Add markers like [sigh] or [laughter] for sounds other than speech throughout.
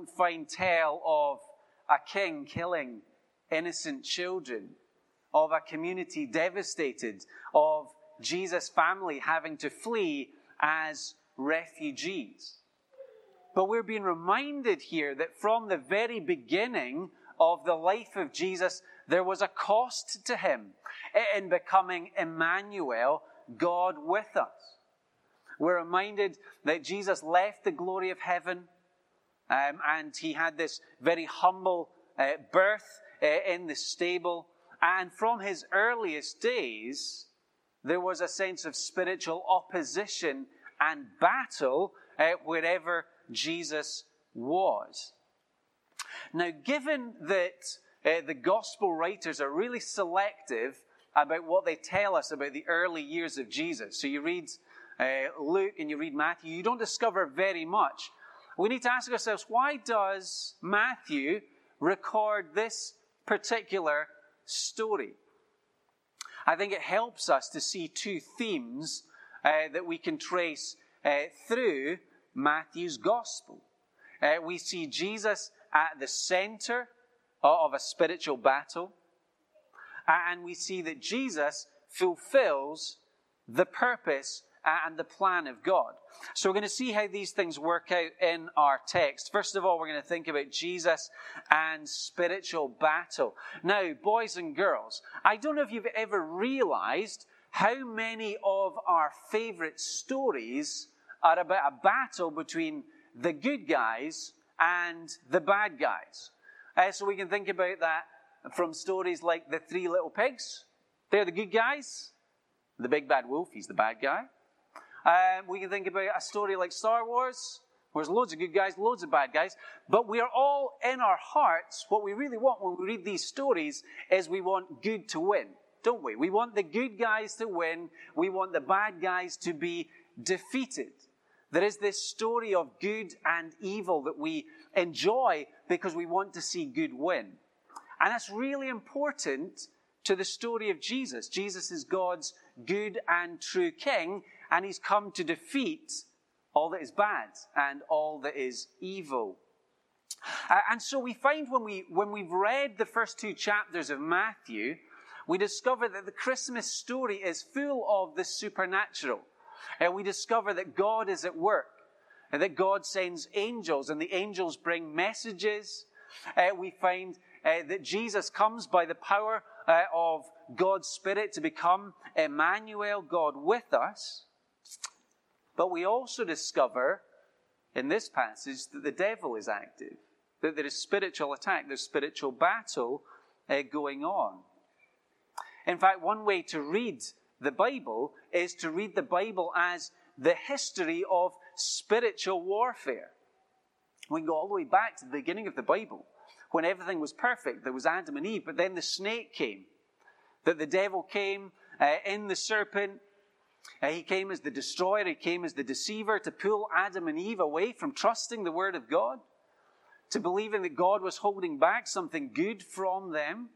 don't find tell of a king killing innocent children, of a community devastated, of Jesus' family having to flee as refugees. But we're being reminded here that from the very beginning of the life of Jesus, there was a cost to him in becoming Emmanuel, God with us. We're reminded that Jesus left the glory of heaven um, and he had this very humble uh, birth uh, in the stable. And from his earliest days, there was a sense of spiritual opposition and battle uh, wherever Jesus was. Now, given that uh, the gospel writers are really selective about what they tell us about the early years of Jesus, so you read uh, Luke and you read Matthew, you don't discover very much. We need to ask ourselves why does Matthew record this particular story? I think it helps us to see two themes uh, that we can trace uh, through Matthew's gospel. Uh, we see Jesus at the center of a spiritual battle, and we see that Jesus fulfills the purpose and the plan of God. So we're going to see how these things work out in our text. First of all, we're going to think about Jesus and spiritual battle. Now, boys and girls, I don't know if you've ever realized how many of our favorite stories are about a battle between the good guys and the bad guys. Uh, so we can think about that from stories like The Three Little Pigs. They're the good guys. The big bad wolf, he's the bad guy. Um, we can think about a story like Star Wars, where there's loads of good guys, loads of bad guys. But we are all in our hearts, what we really want when we read these stories is we want good to win, don't we? We want the good guys to win. We want the bad guys to be defeated. There is this story of good and evil that we enjoy because we want to see good win. And that's really important to the story of Jesus. Jesus is God's good and true king, and he's come to defeat all that is bad and all that is evil. Uh, and so we find when, we, when we've read the first two chapters of Matthew, we discover that the Christmas story is full of the supernatural. And we discover that God is at work and that God sends angels and the angels bring messages. Uh, we find uh, that Jesus comes by the power uh, of God's Spirit to become Emmanuel, God with us. But we also discover in this passage that the devil is active, that there is spiritual attack, there's spiritual battle uh, going on. In fact, one way to read the Bible is to read the Bible as the history of spiritual warfare. We can go all the way back to the beginning of the Bible when everything was perfect. There was Adam and Eve, but then the snake came. That the devil came uh, in the serpent Uh, he came as the destroyer, he came as the deceiver to pull Adam and Eve away from trusting the Word of God, to believing that God was holding back something good from them.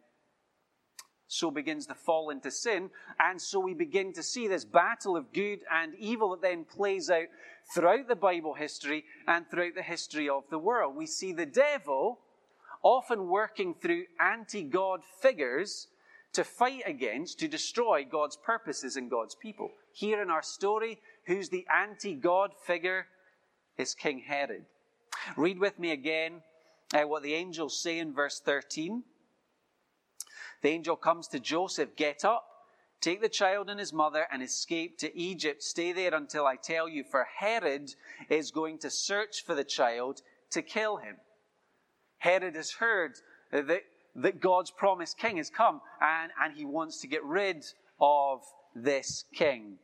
So begins the fall into sin, and so we begin to see this battle of good and evil that then plays out throughout the Bible history and throughout the history of the world. We see the devil often working through anti God figures to fight against, to destroy God's purposes and God's people. Here in our story, who's the anti God figure? Is King Herod. Read with me again uh, what the angels say in verse 13. The angel comes to Joseph Get up, take the child and his mother, and escape to Egypt. Stay there until I tell you, for Herod is going to search for the child to kill him. Herod has heard that that God's promised king has come and, and he wants to get rid of this king.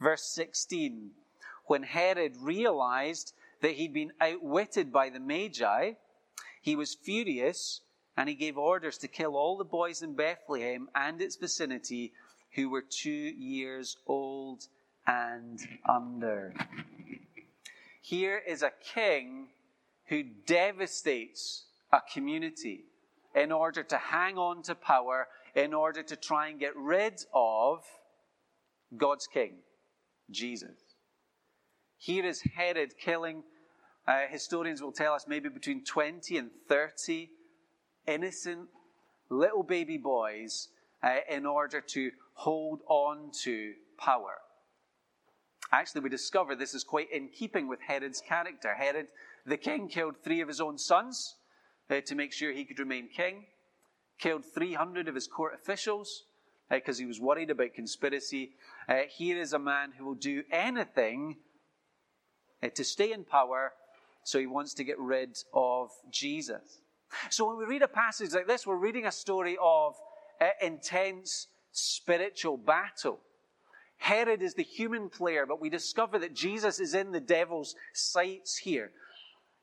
Verse 16 When Herod realized that he'd been outwitted by the Magi, he was furious and he gave orders to kill all the boys in Bethlehem and its vicinity who were two years old and under. Here is a king who devastates a community in order to hang on to power, in order to try and get rid of God's king, Jesus. Here is Herod killing Uh, historians will tell us maybe between 20 and 30 innocent little baby boys uh, in order to hold on to power. Actually, we discover this is quite in keeping with Herod's character. Herod, the king, killed three of his own sons uh, to make sure he could remain king, killed 300 of his court officials because uh, he was worried about conspiracy. Uh, here is a man who will do anything uh, to stay in power, so he wants to get rid of Jesus. So when we read a passage like this, we're reading a story of intense spiritual battle. Herod is the human player, but we discover that Jesus is in the devil's sights here.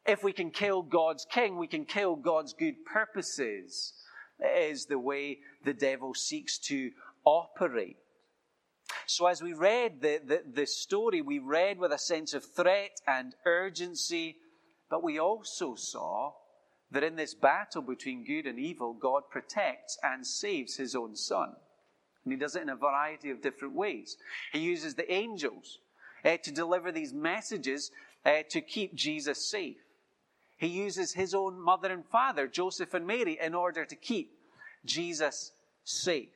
If we can kill God's king, we can kill God's good purposes, is the way the devil seeks to operate. So, as we read the, the, the, story, we read with a sense of threat and urgency, but we also saw that in this battle between good and evil, God protects and saves his own son. And he does it in a variety of different ways. He uses the angels uh, to deliver these messages uh, to keep Jesus safe. He uses his own mother and father, Joseph and Mary, in order to keep Jesus safe.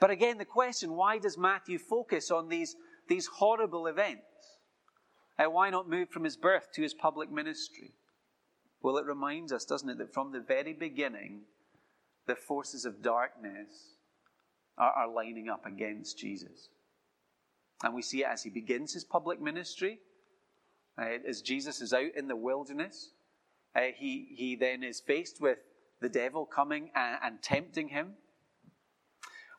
But again, the question why does Matthew focus on these, these horrible events? Uh, why not move from his birth to his public ministry? Well, it reminds us, doesn't it, that from the very beginning, the forces of darkness are, are lining up against Jesus. And we see it as he begins his public ministry, uh, as Jesus is out in the wilderness. Uh, he, he then is faced with the devil coming and, and tempting him.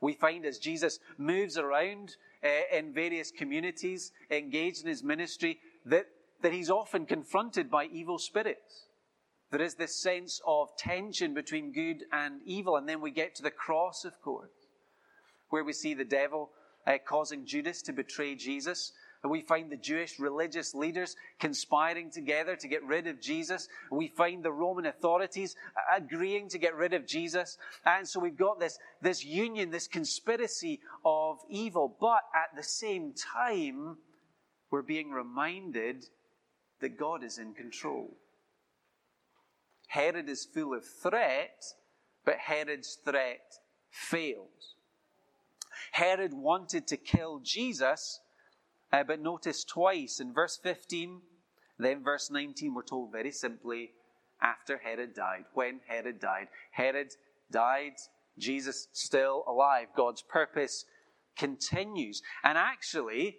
We find as Jesus moves around uh, in various communities, engaged in his ministry, that, that he's often confronted by evil spirits. There is this sense of tension between good and evil. And then we get to the cross, of course, where we see the devil uh, causing Judas to betray Jesus. And we find the Jewish religious leaders conspiring together to get rid of Jesus. We find the Roman authorities agreeing to get rid of Jesus. And so we've got this, this union, this conspiracy of evil. But at the same time, we're being reminded that God is in control. Herod is full of threat, but Herod's threat fails. Herod wanted to kill Jesus, uh, but notice twice in verse 15, then verse 19, we're told very simply, after Herod died. When Herod died. Herod died, Jesus still alive. God's purpose continues. And actually,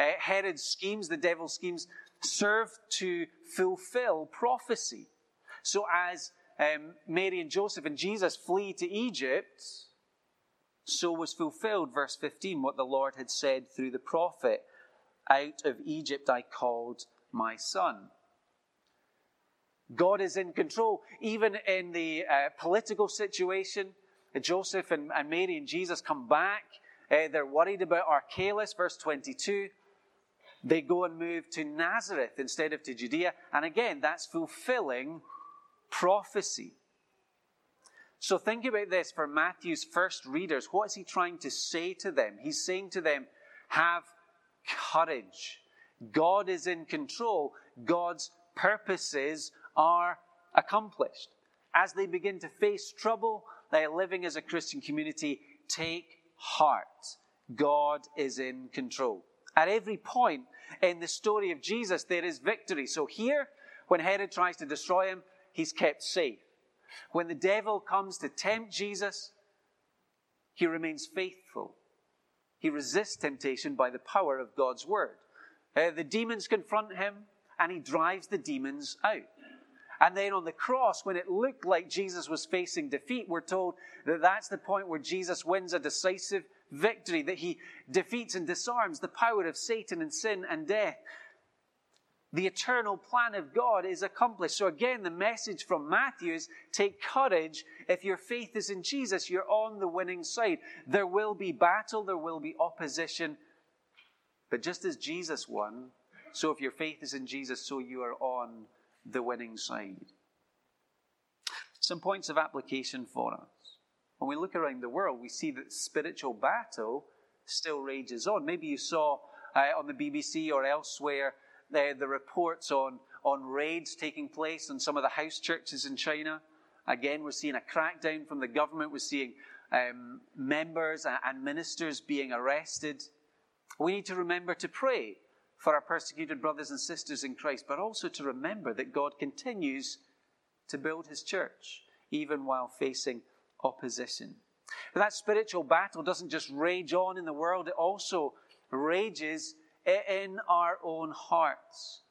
uh, Herod's schemes, the devil's schemes, serve to fulfill prophecy. So as um, Mary and Joseph and Jesus flee to Egypt, so was fulfilled, verse 15, what the Lord had said through the prophet Out of Egypt I called my son. God is in control, even in the uh, political situation. Joseph and, and, Mary and Jesus come back. Uh, they're worried about Archelaus, verse 22. They go and move to Nazareth instead of to Judea. And again, that's fulfilling prophecy. So think about this for Matthew's first readers. What is he trying to say to them? He's saying to them, have courage. God is in control. God's purposes are accomplished. As they begin to face trouble, they are living as a Christian community. Take heart. God is in control. At every point in the story of Jesus, there is victory. So here, when Herod tries to destroy him, he's kept safe. When the devil comes to tempt Jesus, he remains faithful. He resists temptation by the power of God's word. Uh, the demons confront him, and he drives the demons out. And then on the cross, when it looked like Jesus was facing defeat, we're told that that's the point where Jesus wins a decisive victory, that he defeats and disarms the power of Satan and sin and death the eternal plan of God is accomplished. So again, the message from Matthew is take courage. If your faith is in Jesus, you're on the winning side. There will be battle, there will be opposition. But just as Jesus won, so if your faith is in Jesus, so you are on the winning side. Some points of application for us. When we look around the world, we see that spiritual battle still rages on. Maybe you saw uh, on the BBC or elsewhere uh, the reports on, on raids taking place on some of the house churches in China. Again, we're seeing a crackdown from the government. We're seeing um, members and ministers being arrested. We need to remember to pray for our persecuted brothers and sisters in Christ, but also to remember that God continues to build his church, even while facing opposition. But that spiritual battle doesn't just rage on in the world, it also rages in our own hearts.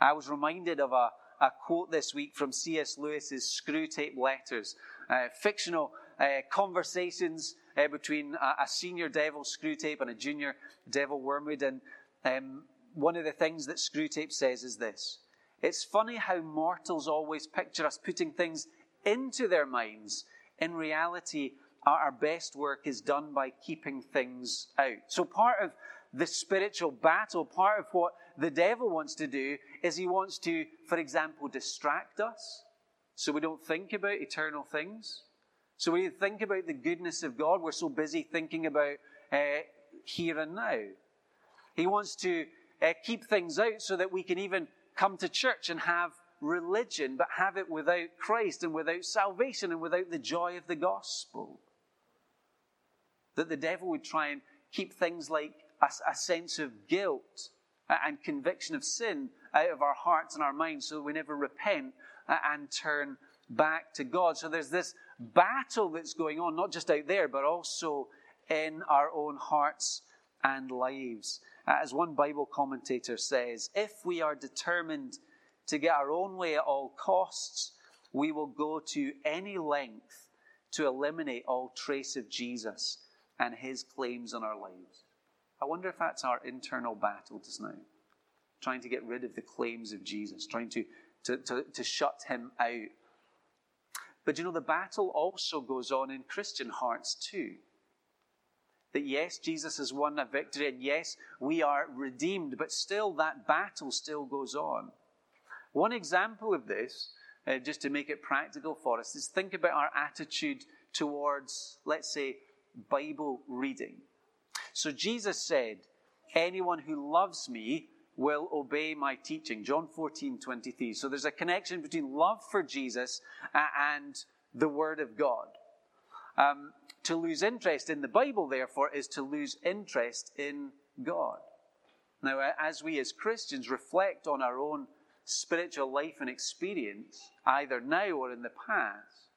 I was reminded of a, a quote this week from C.S. Lewis's Screwtape Letters, uh, fictional uh, conversations uh, between a, a, senior devil Screwtape and a junior devil Wormwood. And um, one of the things that Screwtape says is this It's funny how mortals always picture us putting things into their minds. In reality, our best work is done by keeping things out. So part of the spiritual battle, part of what the devil wants to do is he wants to, for example, distract us so we don't think about eternal things. So we think about the goodness of God. We're so busy thinking about uh, here and now. He wants to uh, keep things out so that we can even come to church and have religion, but have it without Christ and without salvation and without the joy of the gospel. That the devil would try and keep things like a, a sense of guilt and conviction of sin out of our hearts and our minds so we never repent and turn back to God. So there's this battle that's going on, not just out there, but also in our own hearts and lives. Uh, as one Bible commentator says, if we are determined to get our own way at all costs, we will go to any length to eliminate all trace of Jesus and his claims on our lives. I wonder if that's our internal battle just now. Trying to get rid of the claims of Jesus, trying to, to, to, to shut him out. But you know, the battle also goes on in Christian hearts too. That yes, Jesus has won a victory, and yes, we are redeemed, but still that battle still goes on. One example of this, uh, just to make it practical for us, is think about our attitude towards, let's say, Bible reading. So Jesus said, Anyone who loves me will obey my teaching. John 14, 23. So there's a connection between love for Jesus and the Word of God. Um, to lose interest in the Bible, therefore, is to lose interest in God. Now, as we as Christians reflect on our own spiritual life and experience, either now or in the past,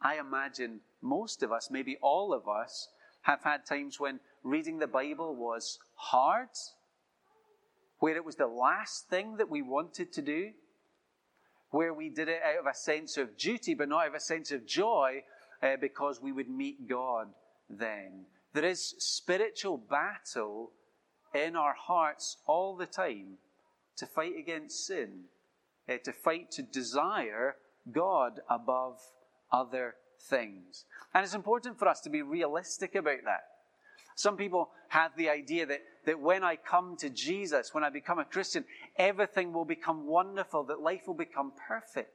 I imagine most of us, maybe all of us, have had times when reading the Bible was hard, where it was the last thing that we wanted to do, where we did it out of a sense of duty, but not out of a sense of joy, uh, because we would meet God then. There is spiritual battle in our hearts all the time to fight against sin, uh, to fight to desire God above other things. And it's important for us to be realistic about that. Some people have the idea that, that when I come to Jesus, when I become a Christian, everything will become wonderful, that life will become perfect.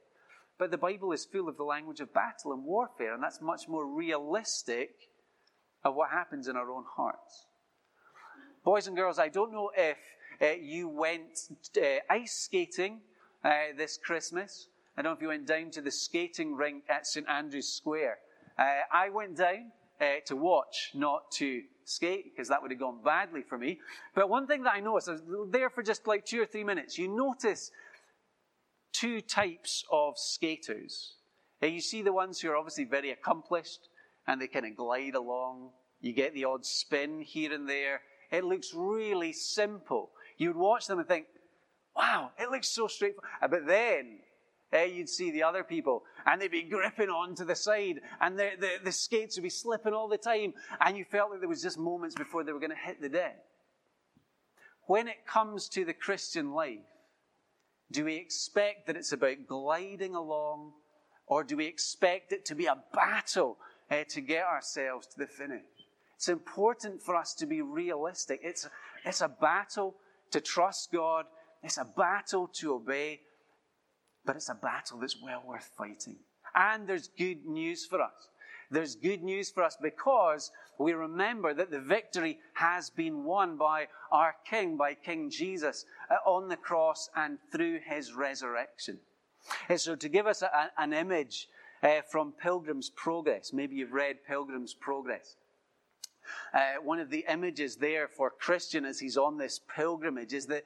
But the Bible is full of the language of battle and warfare, and that's much more realistic of what happens in our own hearts. Boys and girls, I don't know if uh, you went uh, ice skating uh, this Christmas. I don't know if you went down to the skating rink at St Andrew's Square. Uh, I went down uh, to watch, not to skate, because that would have gone badly for me. But one thing that I noticed, I was there for just like two or three minutes, you notice two types of skaters. Uh, you see the ones who are obviously very accomplished and they kind of glide along. You get the odd spin here and there. It looks really simple. You'd watch them and think, wow, it looks so straightforward. But then eh, you'd see the other people and they'd be gripping onto the side and the, the, the skates would be slipping all the time and you felt like there was just moments before they were going to hit the deck. When it comes to the Christian life, do we expect that it's about gliding along or do we expect it to be a battle uh, to get ourselves to the finish? It's important for us to be realistic. It's, it's a battle to trust God. It's a battle to obey but it's a battle that's well worth fighting. And there's good news for us there's good news for us because we remember that the victory has been won by our King, by King Jesus, uh, on the cross and through his resurrection. And so, to give us a, an image uh, from Pilgrim's Progress, maybe you've read Pilgrim's Progress. Uh, one of the images there for Christian as he's on this pilgrimage is that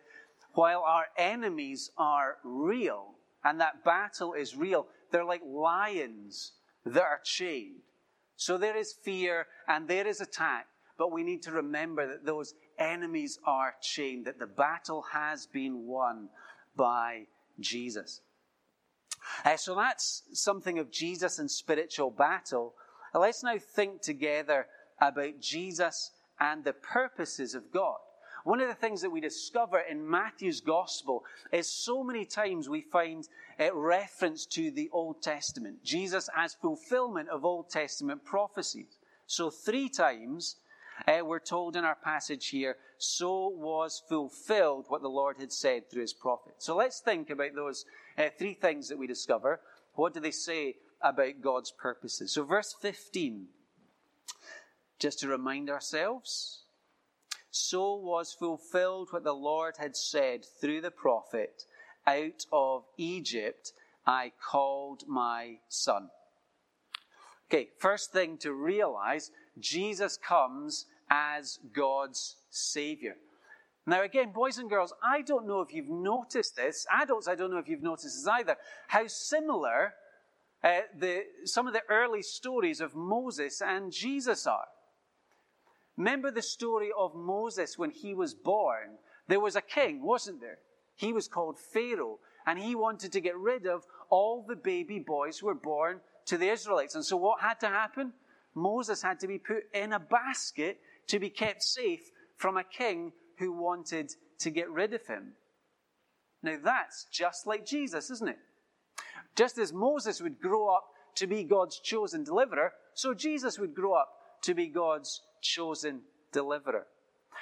while our enemies are real and that battle is real, they're like lions that are chained. So there is fear and there is attack, but we need to remember that those enemies are chained, that the battle has been won by Jesus. Uh, so that's something of Jesus and spiritual battle. Let's now think together about Jesus and the purposes of God. One of the things that we discover in Matthew's gospel is so many times we find a reference to the Old Testament, Jesus as fulfillment of Old Testament prophecies. So, three times uh, we're told in our passage here, so was fulfilled what the Lord had said through his prophet. So, let's think about those uh, three things that we discover. What do they say about God's purposes? So, verse 15 just to remind ourselves, so was fulfilled what the Lord had said through the prophet Out of Egypt I called my son. Okay, first thing to realize Jesus comes as God's Savior. Now, again, boys and girls, I don't know if you've noticed this. Adults, I don't know if you've noticed this either. How similar uh, the, some of the early stories of Moses and Jesus are. Remember the story of Moses when he was born? There was a king, wasn't there? He was called Pharaoh, and he wanted to get rid of all the baby boys who were born to the Israelites. And so what had to happen? Moses had to be put in a basket to be kept safe from a king who wanted to get rid of him. Now that's just like Jesus, isn't it? Just as Moses would grow up to be God's chosen deliverer, so Jesus would grow up to be God's chosen deliverer.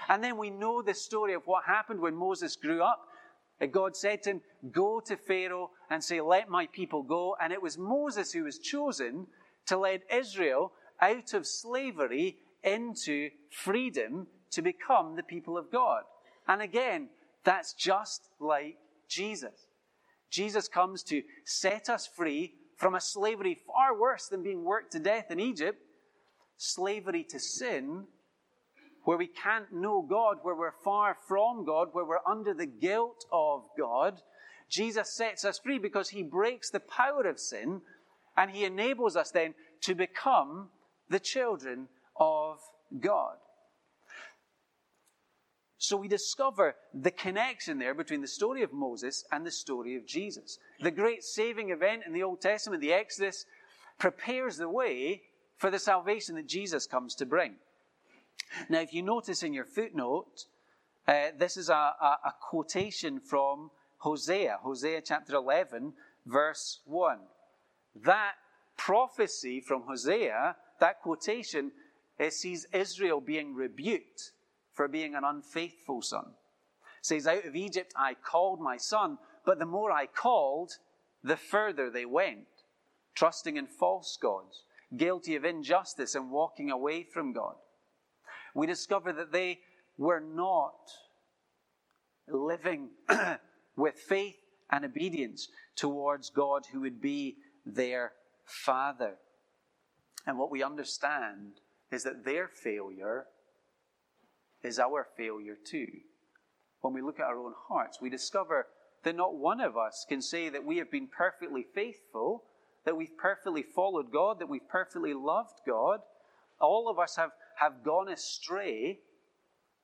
And then we know the story of what happened when Moses grew up. God said to him, Go to Pharaoh and say, Let my people go. And it was Moses who was chosen to lead Israel out of slavery into freedom to become the people of God. And again, that's just like Jesus. Jesus comes to set us free from a slavery far worse than being worked to death in Egypt slavery to sin, where we can't know God, where we're far from God, where we're under the guilt of God, Jesus sets us free because he breaks the power of sin and he enables us then to become the children of God. So we discover the connection there between the story of Moses and the story of Jesus. The great saving event in the Old Testament, the Exodus, prepares the way for the salvation that Jesus comes to bring. Now, if you notice in your footnote, uh, this is a, a, a quotation from Hosea, Hosea chapter 11, verse 1. That prophecy from Hosea, that quotation, it sees Israel being rebuked for being an unfaithful son. It says, Out of Egypt I called my son, but the more I called, the further they went, trusting in false gods guilty of injustice and walking away from God. We discover that they were not living [clears throat] with faith and obedience towards God who would be their Father. And what we understand is that their failure is our failure too. When we look at our own hearts, we discover that not one of us can say that we have been perfectly faithful that we've perfectly followed God, that we've perfectly loved God. All of us have, have gone astray.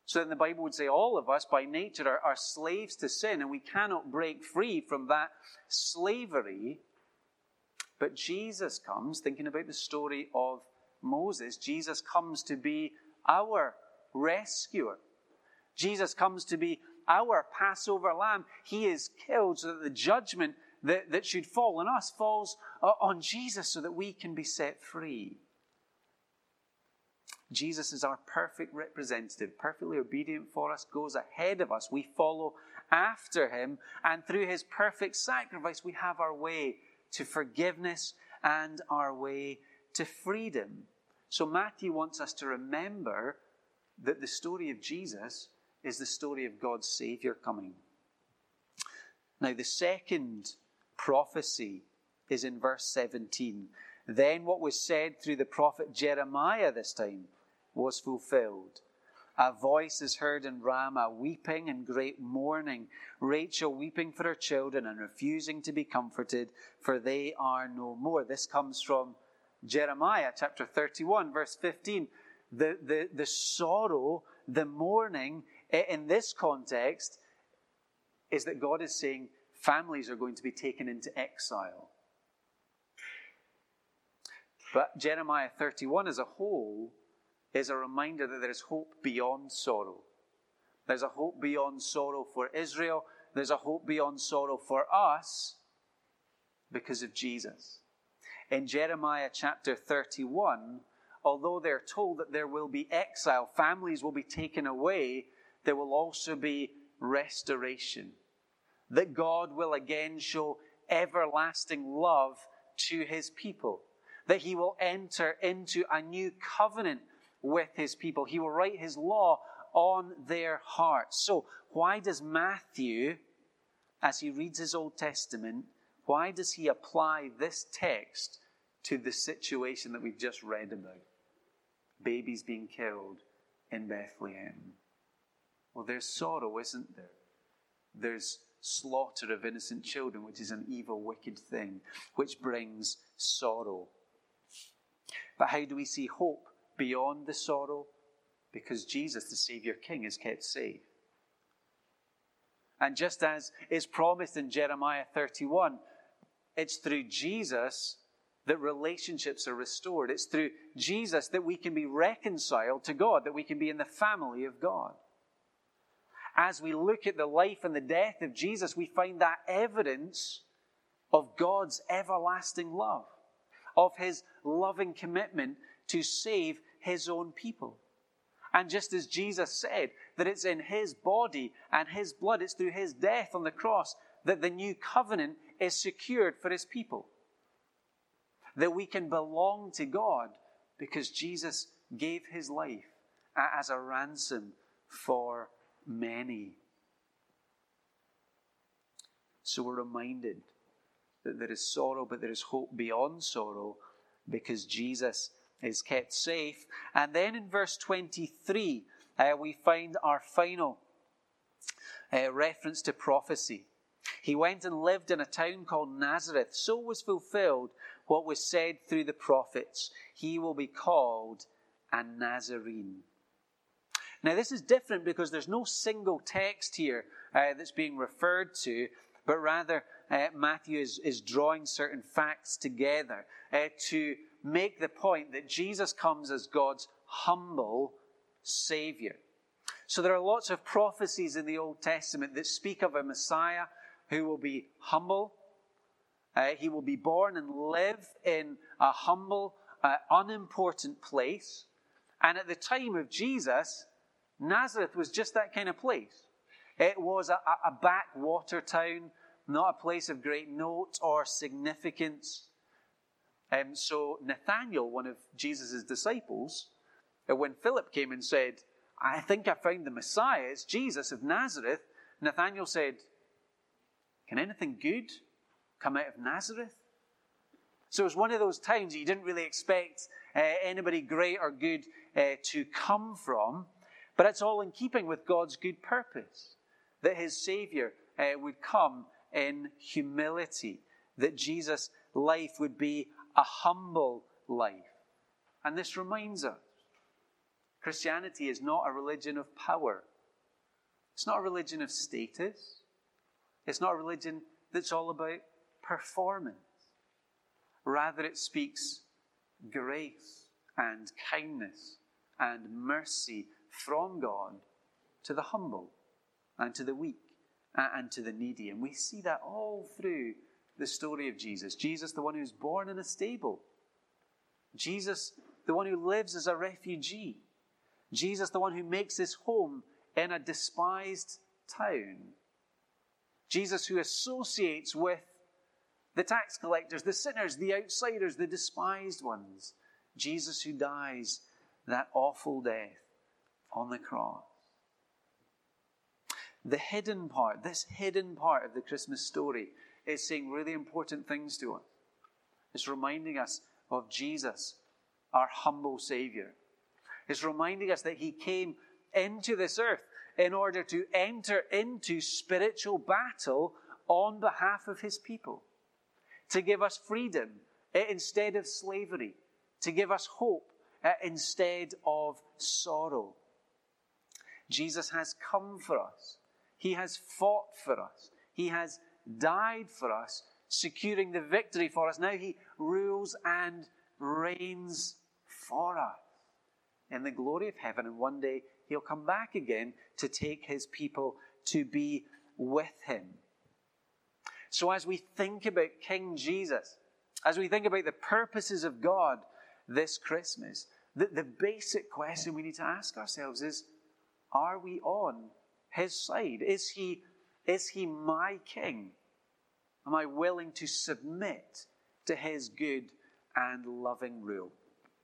So then the Bible would say all of us by nature are, are slaves to sin and we cannot break free from that slavery. But Jesus comes, thinking about the story of Moses, Jesus comes to be our rescuer. Jesus comes to be our Passover lamb. He is killed so that the judgment that, that should fall on us falls uh, on Jesus so that we can be set free. Jesus is our perfect representative, perfectly obedient for us, goes ahead of us. We follow after him, and through his perfect sacrifice, we have our way to forgiveness and our way to freedom. So Matthew wants us to remember that the story of Jesus is the story of God's Savior coming. Now, the second prophecy is in verse 17. Then what was said through the prophet Jeremiah this time was fulfilled. A voice is heard in Ramah, weeping and great mourning, Rachel weeping for her children and refusing to be comforted, for they are no more. This comes from Jeremiah chapter 31, verse 15. The, the, the sorrow, the mourning in this context is that God is saying families are going to be taken into exile. But Jeremiah 31 as a whole is a reminder that there is hope beyond sorrow. There's a hope beyond sorrow for Israel. There's a hope beyond sorrow for us because of Jesus. In Jeremiah chapter 31, although they're told that there will be exile, families will be taken away, there will also be restoration. That God will again show everlasting love to his people. That he will enter into a new covenant with his people. He will write his law on their hearts. So, why does Matthew, as he reads his Old Testament, why does he apply this text to the situation that we've just read about? Babies being killed in Bethlehem. Well, there's sorrow, isn't there? There's slaughter of innocent children, which is an evil, wicked thing, which brings sorrow. But how do we see hope? beyond the sorrow because Jesus, the Savior King, is kept safe. And just as is promised in Jeremiah 31, it's through Jesus that relationships are restored. It's through Jesus that we can be reconciled to God, that we can be in the family of God. As we look at the life and the death of Jesus, we find that evidence of God's everlasting love, of his loving commitment to save his own people. And just as Jesus said that it's in his body and his blood, it's through his death on the cross that the new covenant is secured for his people. That we can belong to God because Jesus gave his life as a ransom for many. So we're reminded that there is sorrow, but there is hope beyond sorrow because Jesus is kept safe. And then in verse 23, uh, we find our final uh, reference to prophecy. He went and lived in a town called Nazareth. So was fulfilled what was said through the prophets. He will be called a Nazarene. Now, this is different because there's no single text here uh, that's being referred to, but rather uh, Matthew is, is drawing certain facts together uh, to make the point that Jesus comes as God's humble Savior. So there are lots of prophecies in the Old Testament that speak of a Messiah who will be humble. Uh, he will be born and live in a humble, uh, unimportant place. And at the time of Jesus, Nazareth was just that kind of place. It was a, a backwater town, not a place of great note or significance. Um, so Nathaniel, one of Jesus' disciples, uh, when Philip came and said, I think I found the Messiah, it's Jesus of Nazareth, Nathaniel said, Can anything good come out of Nazareth? So it was one of those times you didn't really expect uh, anybody great or good uh, to come from, but it's all in keeping with God's good purpose that his Savior uh, would come in humility, that Jesus' life would be a humble life. And this reminds us Christianity is not a religion of power, it's not a religion of status, it's not a religion that's all about performance. Rather, it speaks grace and kindness and mercy from God to the humble and to the weak and to the needy. And we see that all through the story of Jesus. Jesus, the one who's born in a stable. Jesus, the one who lives as a refugee. Jesus, the one who makes his home in a despised town. Jesus, who associates with the tax collectors, the sinners, the outsiders, the despised ones. Jesus who dies that awful death on the cross. The hidden part, this hidden part of the Christmas story, is saying really important things to us. It's reminding us of Jesus, our humble Savior. It's reminding us that He came into this earth in order to enter into spiritual battle on behalf of His people, to give us freedom eh, instead of slavery, to give us hope eh, instead of sorrow. Jesus has come for us. He has fought for us. He has died for us, securing the victory for us. Now he rules and reigns for us in the glory of heaven. And one day he'll come back again to take his people to be with him. So as we think about King Jesus, as we think about the purposes of God this Christmas, the, the basic question we need to ask ourselves is are we on his side? Is he, is he my king? Am I willing to submit to his good and loving rule?